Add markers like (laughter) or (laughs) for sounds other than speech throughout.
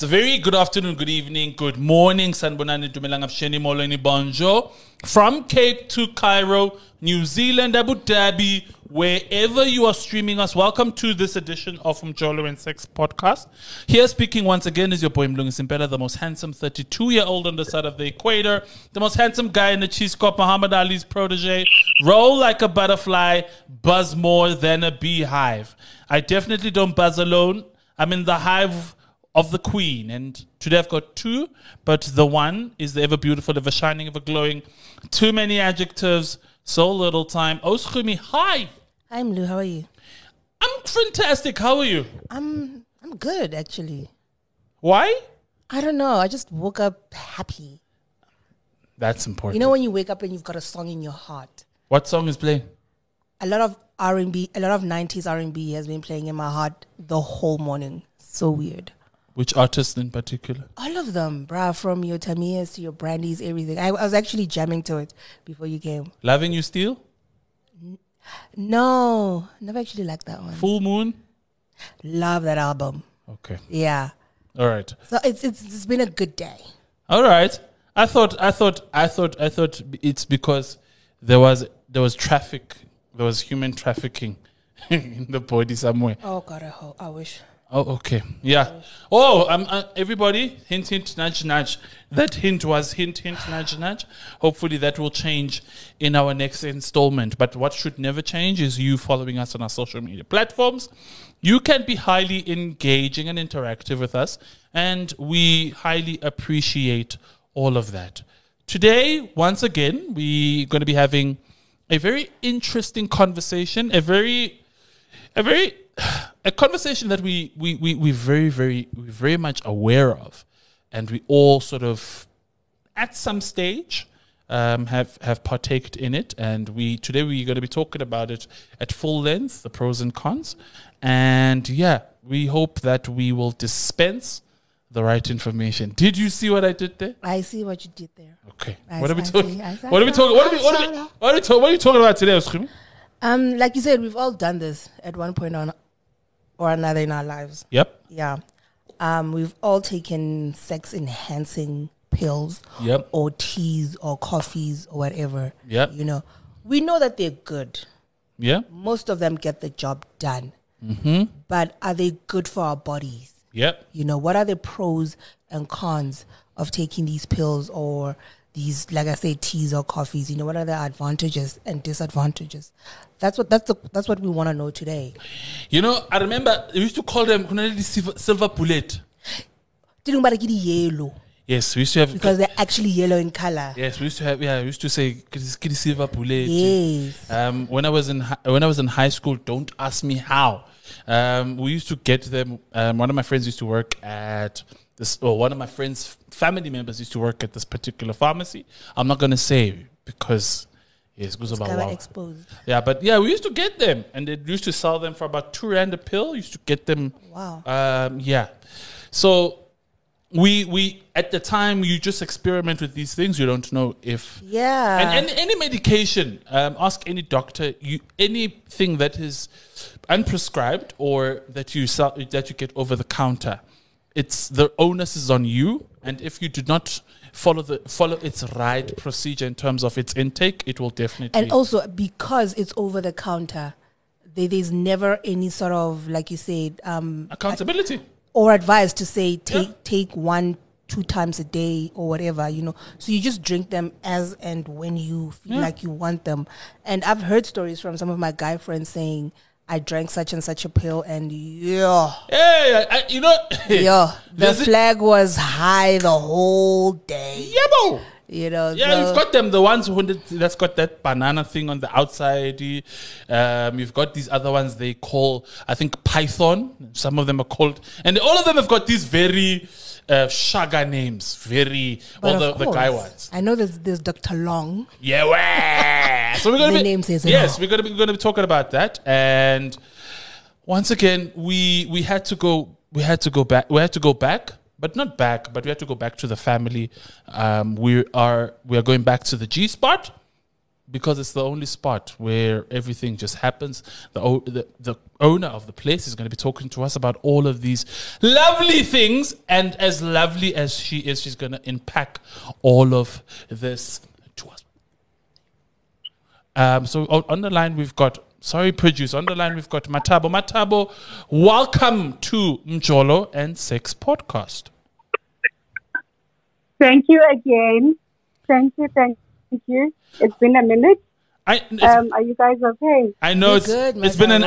It's a very good afternoon, good evening, good morning. Sanbonani Dumelang Sheni Molweni Bonjour. From Cape to Cairo, New Zealand, Abu Dhabi, wherever you are streaming us, welcome to this edition of Umjolo and Sex podcast. Here speaking once again is your boy Mlungi Simpela, the most handsome 32 year old on the side of the equator, the most handsome guy in the cheese Muhammad Ali's protege. Roll like a butterfly, buzz more than a beehive. I definitely don't buzz alone. I'm in the hive of the queen. And today I've got two, but the one is the ever beautiful, ever shining, ever glowing. Too many adjectives, so little time. Oskumi, hi. Hi, Mlu. How are you? I'm fantastic. How are you? I'm I'm good actually. Why? I don't know. I just woke up happy. That's important. You know when you wake up and you've got a song in your heart. what song is playing? A lot of R and B, a lot of '90s R and B has been playing in my heart the whole morning. So weird. Which artists in particular? All of them, bruh, from your Tamias to your Brandys, everything. I, I was actually jamming to it before you came. Loving You Still? No, never actually liked that one. Full Moon? Love that album. Okay. Yeah. All right. So it's it's it's been a good day. All right. I thought I thought I thought I thought it's because there was there was traffic there was human trafficking (laughs) in the body somewhere. Oh God, I hope I wish. Oh, okay. Yeah. Oh, um, uh, everybody, hint, hint, nudge, nudge. That hint was hint, hint, nudge, nudge. Hopefully that will change in our next installment. But what should never change is you following us on our social media platforms. You can be highly engaging and interactive with us, and we highly appreciate all of that. Today, once again, we're going to be having a very interesting conversation, a very a very a conversation that we we we we very very we very much aware of, and we all sort of at some stage um, have have partaked in it, and we today we're going to be talking about it at full length, the pros and cons, and yeah, we hope that we will dispense the right information. Did you see what I did there? I see what you did there. Okay, I what are we talking? see, I see. What are we talking? What are we? What are we? What are we, talk, what are we talking about today, Oskrim? Um, like you said, we've all done this at one point or, or another in our lives. Yep. Yeah. Um, we've all taken sex enhancing pills Yep. or teas or coffees or whatever. Yep. You know, we know that they're good. Yeah. Most of them get the job done. Mm-hmm. But are they good for our bodies? Yep. You know, what are the pros and cons of taking these pills or these, like I say, teas or coffees? You know, what are the advantages and disadvantages? That's what that's the, that's what we want to know today. You know, I remember we used to call them silver, silver bullet. Didn't matter yellow Yes, we used to have. because they're actually yellow in color. yes, we used to have. Yeah, we used to say "Kitty silver bullet." Yes. Um, when I was in hi- when I was in high school, don't ask me how. Um, we used to get them. Um, one of my friends used to work at this, or one of my friends' family members used to work at this particular pharmacy. I'm not gonna say because yes, goes about wow. exposed. Yeah, but yeah, we used to get them, and they used to sell them for about two rand a pill. Used to get them. Wow. Um, yeah. So we we at the time you just experiment with these things. You don't know if Yeah. and any, any medication. Um, ask any doctor. You anything that is unprescribed or that you sell, that you get over the counter. It's the onus is on you, and if you do not follow the follow its right procedure in terms of its intake, it will definitely. and also because it's over the counter, there, there's never any sort of like you said, um, accountability. or advice to say take Yeah. take one two times a day or whatever you know so you just drink them as and when you feel Yeah. like you want them and i've heard stories from some of my guy friends saying i drank such and such a pill and yeah Hey, I, you know, (laughs) yeah the Does it- flag was high the whole day yeah, bro. you know Yeah, so- you've got them. The ones who that's got that banana thing on the outside. Um, you've got these other ones they call, I think, Python. Some of them are called, and all of them have got these very uh, shaga names. Very but all the, of the guy ones. i know there's there's dr long Yeah, wah. so we're gonna be name says yes, we're gonna be we're gonna be talking about that. And once again, we we had to go we had to go back we had to go back, but not back, but we had to go back to the family. Um, we are we are going back to the G spot because it's the only spot where everything just happens. The, o- the the owner of the place is going to be talking to us about all of these lovely things, and as lovely as she is, she's going to unpack all of this to us. Um, so on, on the line we've got sorry produce on the line we've got Mmathabo. Mmathabo, welcome to Mjolo and Sex podcast. Thank you again. Thank you, thank you. It's been a minute. I Um, are you guys okay? I know We're it's, good, it's been an Mmathabo.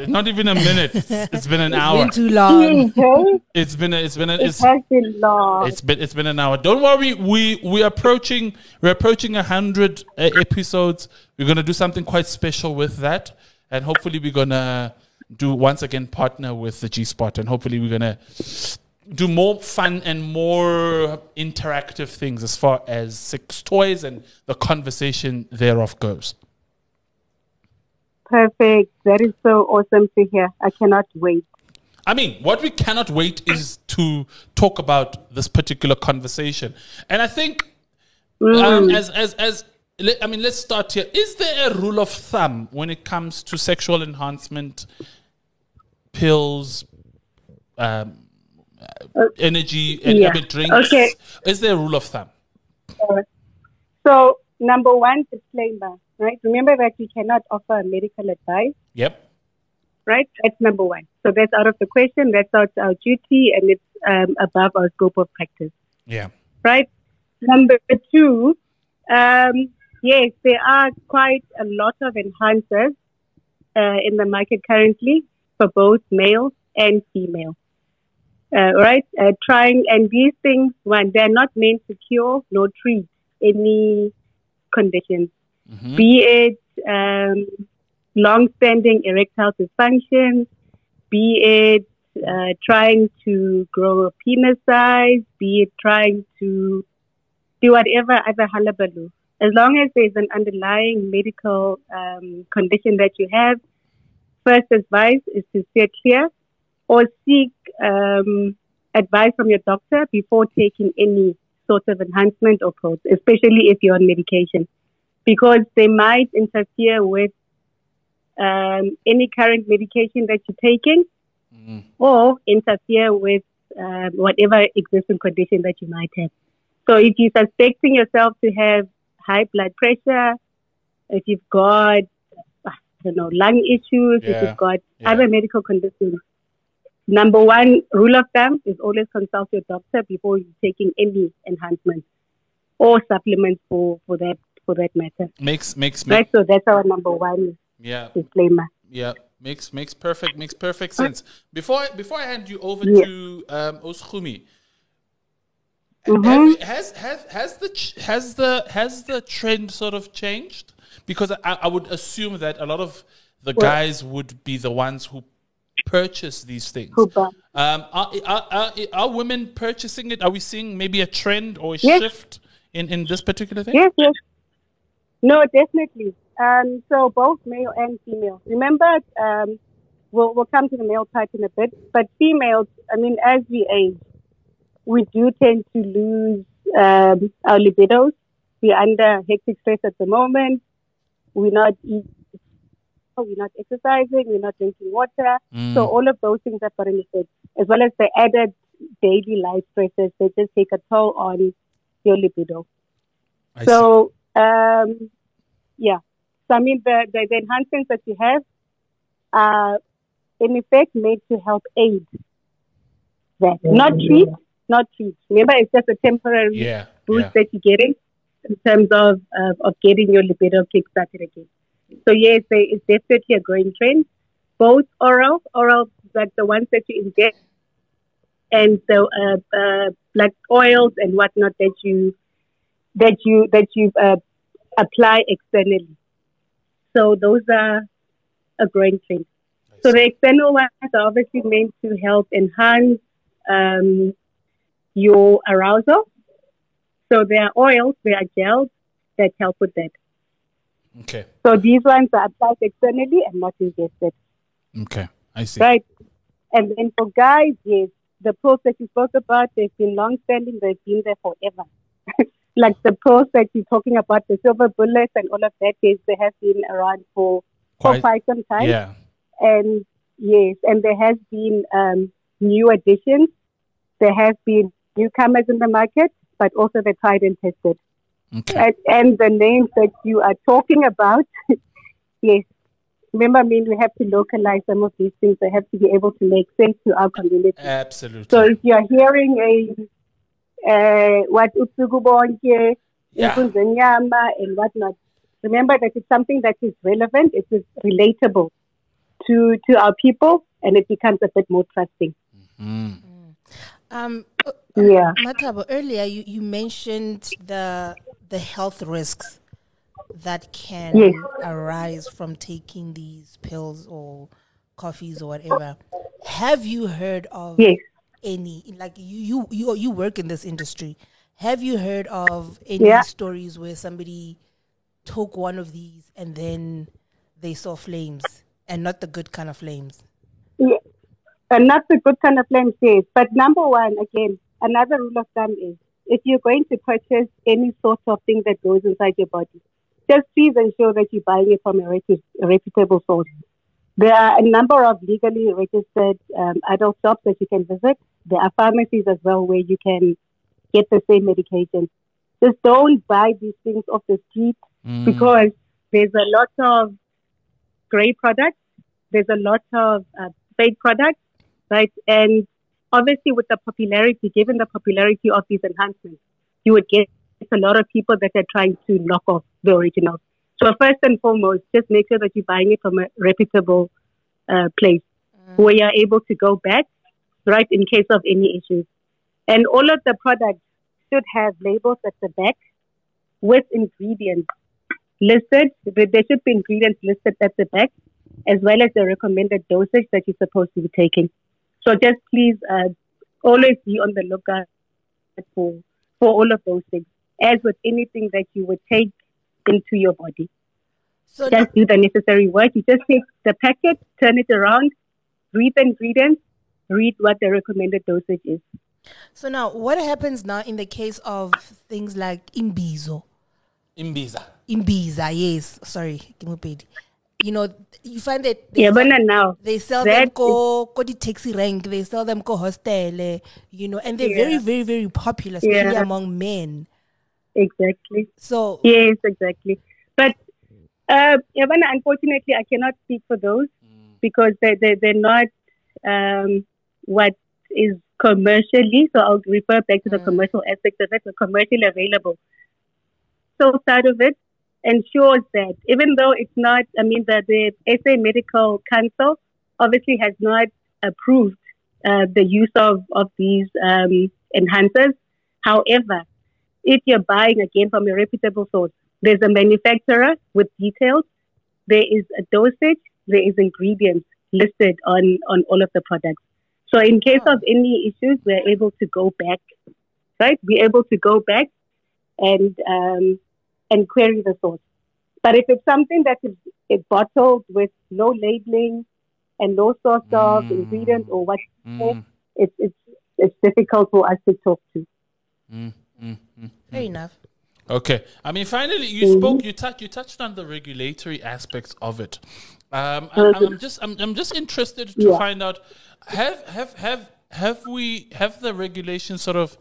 hour, not even a minute. It's, (laughs) it's been an hour. Been too long. Okay. It's been a, it's been a, It it's has been long. it's been it's been an hour. Don't worry, we we're approaching we're approaching a hundred uh, episodes. We're gonna do something quite special with that, and hopefully we're gonna do once again partner with the G Spot, and hopefully we're gonna do more fun and more interactive things as far as sex toys and the conversation thereof goes. Perfect. That is so awesome to hear. I cannot wait. I mean, what we cannot wait is to talk about this particular conversation. And I think, um, as, as, as, I mean, let's start here. Is there a rule of thumb when it comes to sexual enhancement, pills, um, energy, and yeah. Drinks? Okay. Is there a rule of thumb? So, number one, disclaimer, right? Remember that we cannot offer medical advice, Yep. right? That's number one. So that's out of the question. That's out our duty, and it's um, above our scope of practice. Yeah. right? Number two, um, yes, there are quite a lot of enhancers uh, in the market currently for both male and female. Uh, right? Uh, trying, and these things, when they're not meant to cure nor treat any conditions, Mhm. be it um, long-standing erectile dysfunction, be it uh, trying to grow a penis size, be it trying to do whatever other hullabaloo. As long as there's an underlying medical um, condition that you have, first advice is to steer clear or seek um, advice from your doctor before taking any sort of enhancement or pills, especially if you're on medication, because they might interfere with um, any current medication that you're taking Mhm. or interfere with um, whatever existing condition that you might have. So if you're suspecting yourself to have high blood pressure, if you've got, I don't know, lung issues, if you've got yeah. other medical conditions, number one rule of thumb is always consult your doctor before you're taking any enhancements or supplements for, for that for that matter. Makes, makes, Right? So that's our number one yeah. disclaimer. Yeah, makes makes perfect makes perfect sense. Before I, before I hand you over Yeah. to um, Oskumi, Mhm. have has has has the has the has the trend sort of changed? Because I, I would assume that a lot of the Well- guys would be the ones who purchase these things. Um, are, are, are, are women purchasing it? Are we seeing maybe a trend or a Yes. shift in, in this particular thing? Yes, yes. No, definitely. Um, so both male and female. Remember, um, we'll, we'll come to the male part in a bit, but females, I mean, as we age, we do tend to lose um, our libidos. We're under hectic stress at the moment. We're not eating, we're not exercising, we're not drinking water. Mm. So all of those things have got an effect, as well as the added daily life stresses. They just take a toll on your libido. I. So, um, yeah. So, I mean, the, the, the enhancements that you have are, in effect, made to help aid that. Not treat, not treat. Remember, it's just a temporary yeah, boost yeah. that you're getting in terms of, of, of getting your libido kickstarted again. So, yes, there is definitely a growing trend. Both oral, oral, like the ones that you inject, and the uh, uh, blood oils and whatnot that you that you that you uh, apply externally. So those are a growing trend. So the external ones are obviously meant to help enhance um, your arousal. So there are oils, there are gels that help with that. Okay, So these ones are applied externally and not ingested, okay, I see. right? And then for guys, yes, the that you spoke about, they've been long-standing, they've been there forever. (laughs) like the that you're talking about, the silver bullets and all of that, yes, they have been around for, for Quite- quite some time. Yeah. And yes, and there has been um, new additions. There have been newcomers in the market, but also the tried and tested. Okay. And, and the names that you are talking about, (laughs) yes. Remember, I mean, we have to localize some of these things. They have to be able to make sense to our community. Absolutely. So if you are hearing a uh, what ubusuku bonke, Yeah. inkunzenyama and whatnot, remember that it's something that is relevant, it is relatable to to our people, and it becomes a bit more trusting. Mm. Um, Yeah. Mmathabo, earlier you, you mentioned the the health risks that can Yes. arise from taking these pills or coffees or whatever. Have you heard of Yes. any like you you you you work in this industry? Have you heard of any Yeah. stories where somebody took one of these and then they saw flames and not the good kind of flames? And not the good kind of flames, yes. But number one, again, another rule of thumb is if you're going to purchase any sort of thing that goes inside your body, just please ensure that you're buying it from a, a reputable source. There are a number of legally registered um, adult shops that you can visit. There are pharmacies as well where you can get the same medication. Just don't buy these things off the street Mm. because there's a lot of gray products, there's a lot of uh, fake products, right? And obviously, with the popularity, given the popularity of these enhancements, you would get a lot of people that are trying to knock off the original. So first and foremost, just make sure that you're buying it from a reputable uh, place where you're able to go back, right, in case of any issues. And all of the products should have labels at the back with ingredients listed. There should be ingredients listed at the back, as well as the recommended dosage that you're supposed to be taking. So just please uh, always be on the lookout for for all of those things. As with anything that you would take into your body, So just do the necessary work. You just take the packet, turn it around, read the ingredients, read what the recommended dosage is. so now, what happens now in the case of things like imbizo? Imbiza. Imbiza, yes. Sorry, Kimupedi. You know, you find that they Yeah, sell, but now they sell that them go ko, ko the taxi rank, they sell them go hostel, you know, and they're very, Yeah. very, very popular, especially Yeah. among men. exactly. So, Yes, exactly. But uh, Yavana, unfortunately, I cannot speak for those because they, they, they're not um, what is commercially. So I'll refer back to the commercial aspect of it, the commercially available. So side of it ensures that even though it's not, I mean, the, the SA Medical Council obviously has not approved uh, the use of, of these um, enhancers. However, if you're buying again from a reputable source, there's a manufacturer with details, there is a dosage, there is ingredients listed on, on all of the products. So in case of any issues, we're able to go back, right? We're able to go back and um, and query the source. But if it's something that is, is bottled with no labeling and no source of Mm. ingredient or what, Mm, it's, it's, it's difficult for us to talk to. mm, mm, mm. fair enough. Okay. I mean, finally, you spoke. You touched. You touched on the regulatory aspects of it. Um, I, I'm just. I'm, I'm just interested to Yeah. find out. Have have have have we have the regulation sort of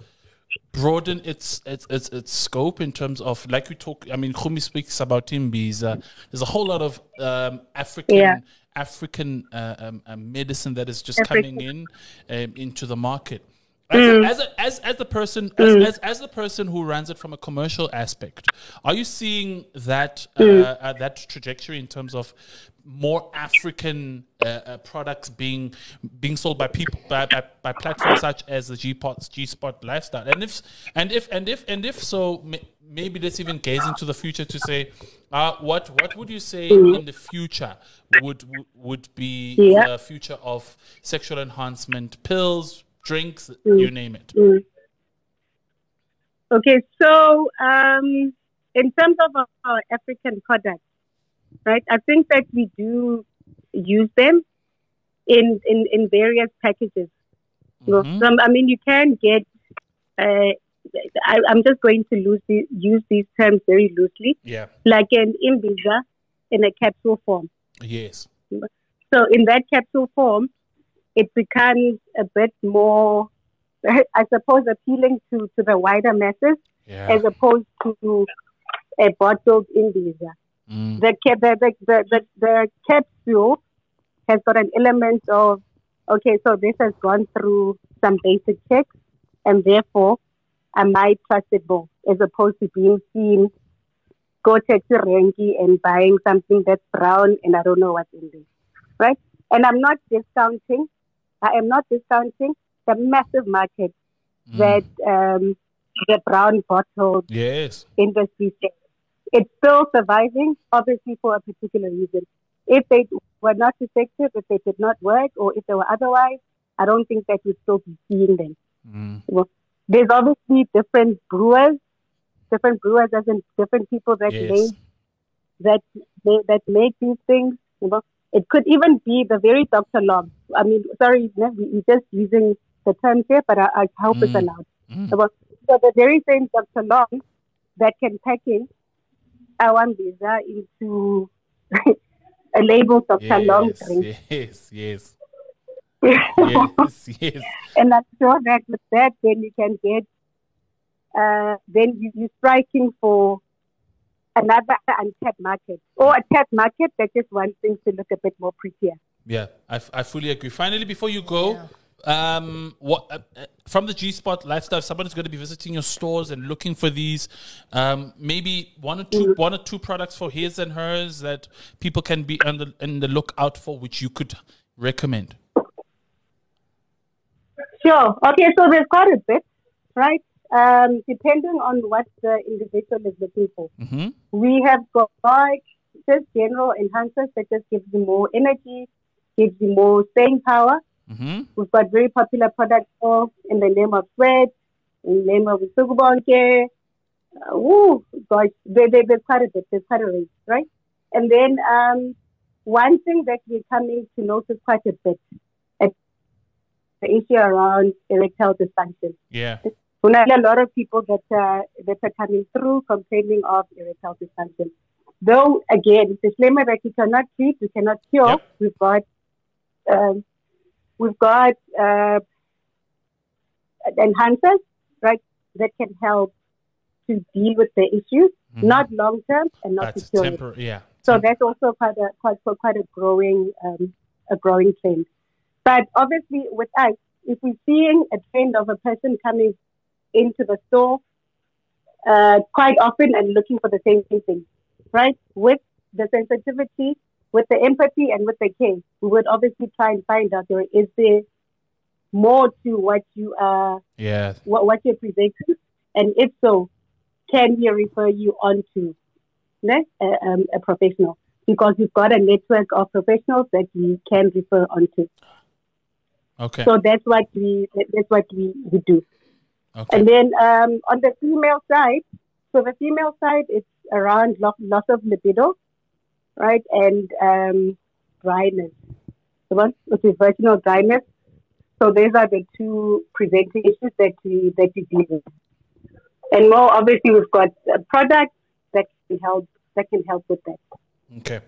broadened its its its, its scope in terms of like we talk. I mean, Khumi speaks about Imbiza. There's a whole lot of um, African. Yeah. African uh, um, um, medicine that is just African. coming in um, into the market. As, a, as, a, as, as the person as, as, as the person who runs it from a commercial aspect, are you seeing that uh, uh, that trajectory in terms of more African uh, uh, products being being sold by people by, by, by platforms such as the G G Spot Lifestyle? And if and if and if and if so, may, maybe let's even gaze into the future to say, uh, what what would you say in the future would would, would be Yeah. the future of sexual enhancement pills, drinks, you name it? Okay, so um, in terms of our, our African products, right, I think that we do use them in, in, in various packages. Mhm. some, I mean, you can get uh, I, I'm just going to lose the, use these terms very loosely, Yeah. like an imbiza in a capsule form. Yes. So in that capsule form, it becomes a bit more, (laughs) I suppose, appealing to, to the wider masses Yeah. as opposed to a bottled imbiza. Mm. The, the, the, the, the, the capsule has got an element of, okay, so this has gone through some basic checks, and therefore I might trust it more, as opposed to being seen go check to Ranky and buying something that's brown and I don't know what's in there, right? And I'm not discounting, I am not discounting the massive market Mm. that um, the brown bottle Yes. industry sector. It's still surviving, obviously, for a particular reason. If they were not effective, if they did not work, or if they were otherwise, I don't think that we'd still be seeing them. Mm. There's obviously different brewers, different brewers as in different people that Yes. make that they, that make these things. You know, it could even be the very Dr. Long. I mean, sorry, we- we're just using the terms here, but I, I hope it's Mm. allowed. Mm. So so the very same Dr. Long that can package our visa into (laughs) a label Dr. Long Yes. drink. Yes. Yes. (laughs) Yes. Yes. and I'm sure that with that, then you can get, uh, then you, you're striking for another untapped market or a tapped market that just wants things to look a bit more prettier. Yeah, I, f- I fully agree. Finally, before you go, um, what uh, uh, from the G Spot lifestyle, someone's going to be visiting your stores and looking for these. Um, maybe one or two, one or two products for his and hers that people can be on the in the lookout for, which you could recommend. Sure. Okay, so there's quite a bit, right? Um, depending on what the individual is looking for. Mm-hmm. We have got like just general enhancers that just gives you more energy, gives you more staying power. Mm-hmm. We've got very popular products for in the name of sweat, in the name of Sugubonke. Uh, woo, gosh, they there, there's quite a bit, there's quite a range, right? And then um, one thing that we're coming to notice quite a bit is the issue around erectile dysfunction. Yeah. Know a lot of people that uh, that are coming through complaining of erectile dysfunction. Though again, disclaimer that we cannot treat, we cannot cure. Yep. We've got um, we've got uh, enhancers, right, that can help to deal with the issues, Mhm. not long term and not That's to cure. Yeah. So that's also quite a quite quite a growing um, a growing trend. But obviously, with us, if we're seeing a trend of a person coming into the store uh, quite often and looking for the same thing, right? With the sensitivity, with the empathy, and with the care, we would obviously try and find out there is there more to what you are yeah. what, what you're presenting, and if so, can we refer you on to a, um, a professional? Because we've got a network of professionals that we can refer on to. Okay. So that's what we that's what we, we do. Okay. And then um, on the female side, so the female side, it's around lo- loss of libido, right, and um, dryness, the one which is vaginal dryness. So these are the two presenting issues that we that we deal with. And more obviously, we've got products that can help that can help with that. Okay.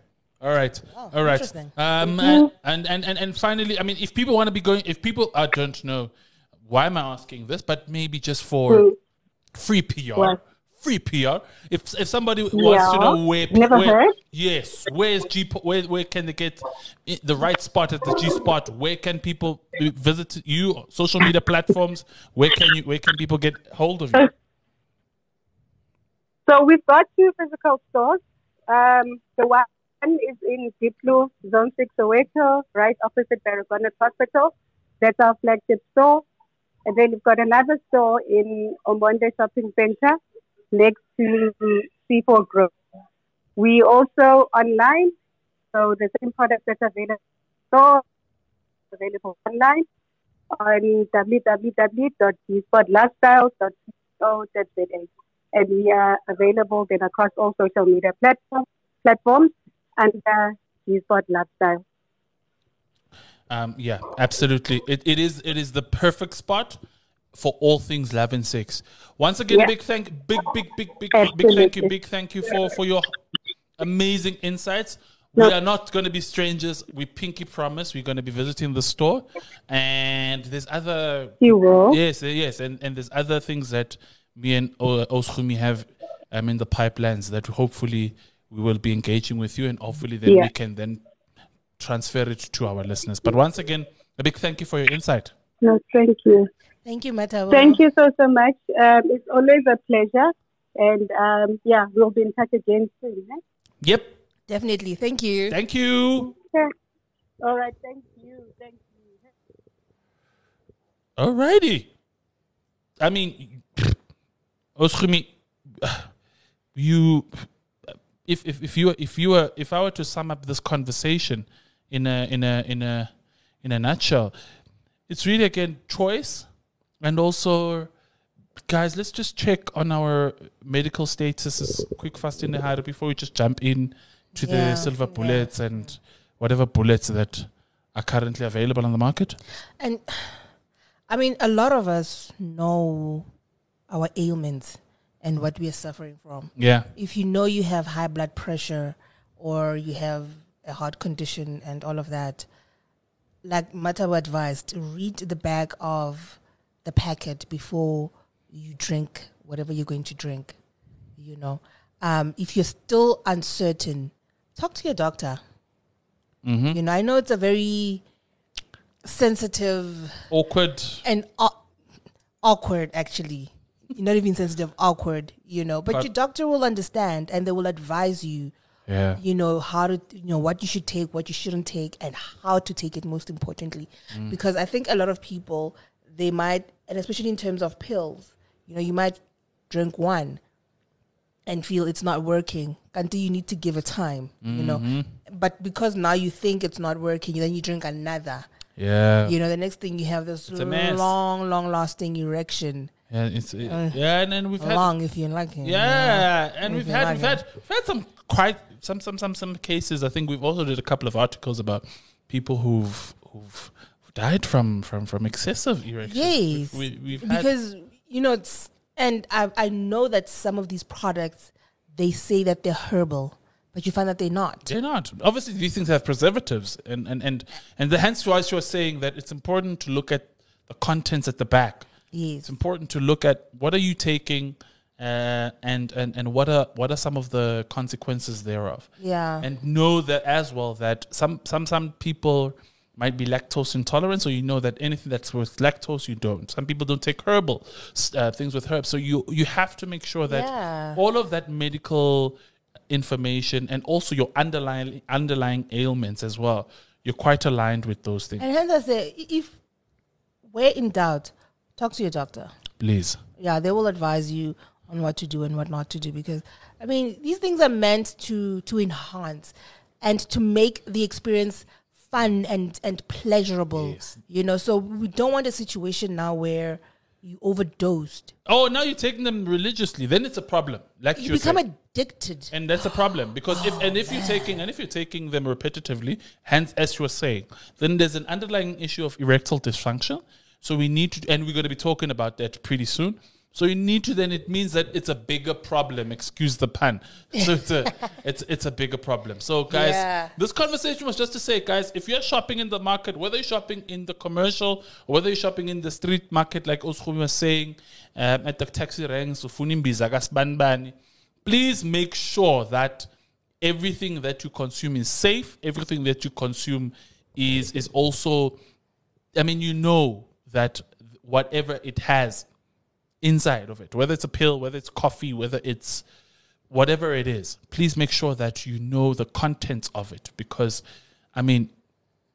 All right. Oh, All right. interesting. Um, and, and, and, and, and finally, I mean, if people want to be going, if people, I don't know, why am I asking this, but maybe just for Mm. free PR. What? Free PR. If if somebody wants to know where, Never where heard. yes, where's G, where where can they get the right spot at the G spot? Where can people visit you? Social media platforms. Where can you? Where can people get hold of you? (laughs) So we've got two physical stores. Um, the one is in Diepkloof, Zone 6 Soweto, right opposite Baragwanath Hospital. That's our flagship store. And then we've got another store in Omonde Shopping Center next to C4 Grove. We also online, so the same product that's available store available online on www.gspotlifestyle.co.za and we are available then across all social media platforms platforms under G-Spot Lifestyle. Um, yeah, absolutely. It, it is it is the perfect spot for all things love and sex. Once again, Yeah. big thank, big, big, big, big, big thank you, big thank you for for your amazing insights. We are not going to be strangers. We pinky promise. We're going to be visiting the store, and there's other You will. Yes, uh, yes, and, and there's other things that me and Oshumi have um, in the pipelines that hopefully we will be engaging with you, and hopefully then Yeah. we can then transfer it to our listeners. But once again, a big thank you for your insight. No, thank you. Thank you, Meta. Thank you so, so much. Um, it's always a pleasure. And um, yeah, we'll be in touch again soon. eh? Yep. Definitely. Thank you. Thank you. Okay. All right. Thank you. Thank you. Alrighty. I mean, Oshumi, you, if if if you if you were if I were to sum up this conversation in a in a in a in a nutshell, it's really again choice, and also, guys, let's just check on our medical statuses quick, fast, in the hard before we just jump in to Yeah, the silver yeah. bullets and whatever bullets that are currently available on the market. And I mean, a lot of us know our ailments and what we are suffering from. Yeah. If you know you have high blood pressure or you have a heart condition and all of that, like Mmathabo advised, read the back of the packet before you drink whatever you're going to drink. You know, um, if you're still uncertain, talk to your doctor. You know, I know it's a very sensitive Awkward. and au- awkward actually you're not even sensitive awkward you know but, But- your doctor will understand and they will advise you Yeah. you know how to you know what you should take what you shouldn't take and how to take it most importantly. Mm. Because i think a lot of people they might and especially in terms of pills you know you might drink one and feel it's not working until you need to give it time you know. Mm-hmm. But because now you think it's not working then you drink another. Yeah. you know the next thing you have this It's long long lasting erection. Yeah, it's it, uh, yeah, and then we've had long if you like it. Yeah, and If we've had like we've had we've had some quite some some some some cases. I think we've also did a couple of articles about people who've who've died from from from excessive erections. yes we, we've had because you know it's and I, I know that some of these products they say that they're herbal but you find that they're not They're not. Obviously, these things have preservatives, and and and and the hence why she was saying that it's important to look at the contents at the back. yes It's important to look at what are you taking, uh, and and and what are what are some of the consequences thereof. yeah. And know that as well that some some some people might be lactose intolerant so you know that anything that's with lactose you don't. Some people don't take herbal uh, things with herbs so you you have to make sure that Yeah. all of that medical information and also your underlying underlying ailments as well you're quite aligned with those things. And hence i say if we're in doubt talk to your doctor. Please. Yeah, they will advise you on what to do and what not to do because I mean these things are meant to to enhance and to make the experience fun and and pleasurable. Yes. You know, so we don't want a situation now where you overdosed. oh now you're taking them religiously then it's a problem like You become addicted. And that's a problem because if and if you're oh, taking and if you're taking them repetitively, hence as you were saying, then there's an underlying issue of erectile dysfunction. So we need to, and we're going to be talking about that pretty soon. So you need to then it means that it's a bigger problem. Excuse the pun. So it's a (laughs) it's it's a bigger problem. So guys, Yeah. this conversation was just to say, guys, if you're shopping in the market, whether you're shopping in the commercial or whether you're shopping in the street market, like Oshumi was saying, um, at the taxi ranks, please make sure that everything that you consume is safe. Everything that you consume is is also, I mean, you know that whatever it has inside of it, whether it's a pill, whether it's coffee, whether it's whatever it is, please make sure that you know the contents of it because, I mean,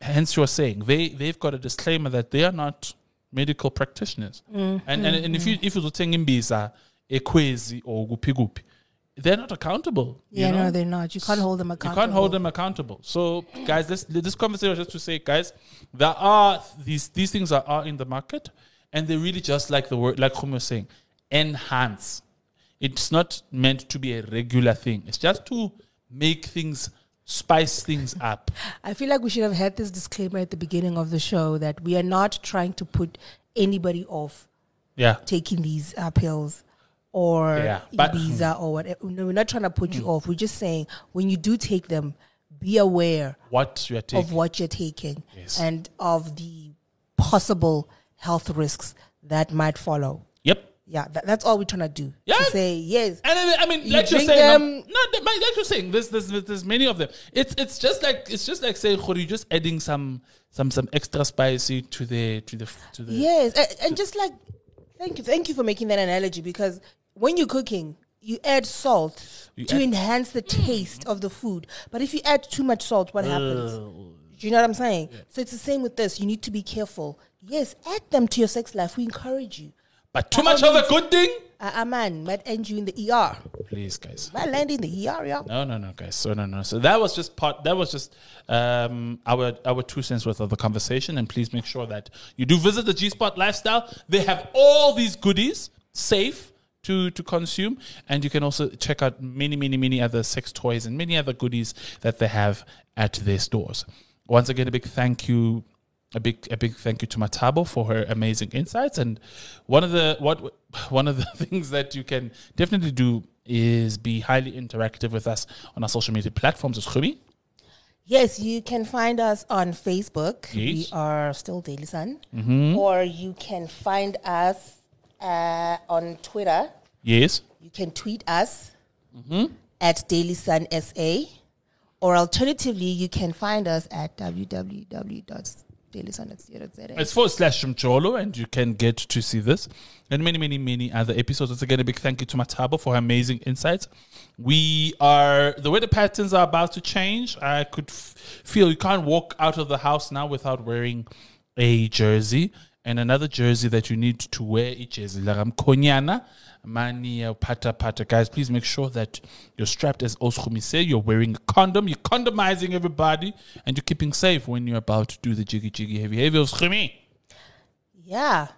hence you're saying they they've got a disclaimer that they are not medical practitioners, mm-hmm. and, and and if you if you're saying imbiza, ekwezi or gupi gupi, they're not accountable. you Yeah, know? no, they're not. You can't hold them You accountable. can't hold them accountable. So, guys, this this conversation was just to say, guys, there are these these things are, are in the market, and they really just like the word, like Khum was saying, enhance. It's not meant to be a regular thing. It's just to make things spice things up. (laughs) I feel like we should have had this disclaimer at the beginning of the show that we are not trying to put anybody off Yeah. taking these uh, pills or Yeah, but- Ibiza or whatever. No, we're not trying to put you off. We're just saying when you do take them, be aware What you are taking. of what you're taking Yes. and of the possible health risks that might follow. Yep. Yeah, that, that's all we're trying to do. Yeah. To say yes. And I I mean, You like you're saying, um, no, th- like you're saying, there's, there's there's many of them. It's it's just like it's just like saying, "Khori, you're just adding some some some extra spicy to the to the to the. Yes, and, and just like thank you, thank you for making that analogy because when you're cooking, you add salt You to add- enhance the taste of the food. But if you add too much salt, what happens? Do you know what I'm saying? So it's the same with this. You need to be careful. Yes, add them to your sex life. We encourage you. But too much of a good thing. Uh, a man might end you in the ER. Please, guys. Might land in the ER, yeah. No, no, no, guys. So no, no. So that was just part. That was just um, our our two cents worth of the conversation. And please make sure that you do visit the G Spot Lifestyle. They have all these goodies safe to to consume, and you can also check out many, many, many other sex toys and many other goodies that they have at their stores. Once again, a big thank you. A big, a big thank you to Mmathabo for her amazing insights. And one of the what (laughs) one of the (laughs) things that you can definitely do is be highly interactive with us on our social media platforms. Is Khumi? Yes, you can find us on Facebook. Yes. Mm-hmm. We are still Daily Sun. Or you can find us uh, on Twitter. Yes. You can tweet us Mm-hmm. at Daily Sun SA. Or alternatively, you can find us at www.dailysun.co.za. It's forward slash Mcholo, and you can get to see this and many, many, many other episodes. Once again, a big thank you to Mmathabo for her amazing insights. We are, the weather patterns are about to change. I could f- feel you can't walk out of the house now without wearing a jersey. And another jersey that you need to wear each is Laram Konyana. Mani uh, pata pata guys, please make sure that you're strapped as Oskumi say. You're wearing a condom. You're condomizing everybody, and you're keeping safe when you're about to do the jiggy jiggy heavy heavy Oskumi. Yeah.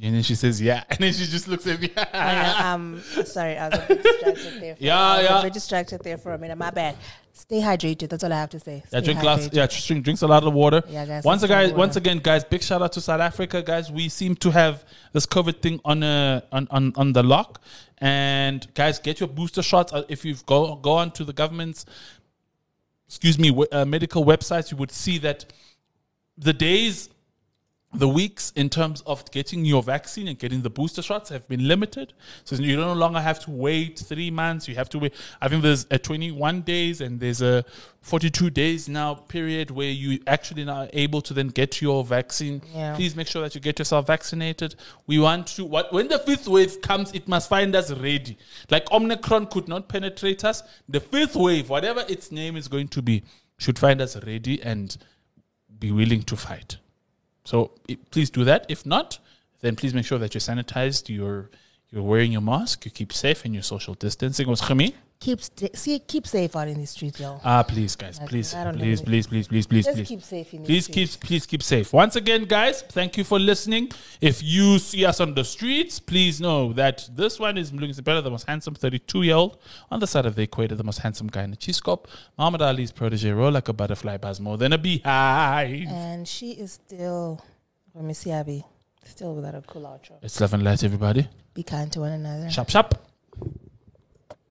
And then she says, "Yeah," and then she just looks at me. I, um, sorry, I was a bit distracted there. For, (laughs) Yeah, I was yeah. a bit distracted there for a minute. My bad. Stay hydrated. That's all I have to say. Yeah, drink lots. Yeah, drink drinks a lot of water. Yeah, guys, Once again, once again, guys, big shout out to South Africa, guys. We seem to have this COVID thing on uh, on, on on the lock, and guys, get your booster shots. Uh, If you've go go on to the government's, excuse me, w- uh, medical websites, you would see that the days the weeks in terms of getting your vaccine and getting the booster shots have been limited. So you no longer have to wait three months. You have to wait. I think there's a 21 days and there's a 42 days now period where you actually now are able to then get your vaccine. Yeah. Please make sure that you get yourself vaccinated. We want to, what, when the fifth wave comes, it must find us ready. Like Omicron could not penetrate us. The fifth wave, whatever its name is going to be, should find us ready and be willing to fight. So i- please do that. If not, then please make sure that you're sanitized, you're you're wearing your mask, you keep safe, and you're social distancing. Keep st- see, keep safe out in the streets, yo. Ah, please, guys, Okay, please, I don't know please, please, please, please, please, Just please. keep safe in the Please keep, please keep safe. Once again, guys, thank you for listening. If you see us on the streets, please know that this one is Mlungisi Bella, the most handsome 32 year old on the side of the equator, the most handsome guy in the Chiscope. Muhammad Ali's protege, roll like a butterfly, buzz more than a beehive. And she is still, let me see, Abby, still without a cool outro. It's love and light, everybody. Be kind to one another. Shop, shop.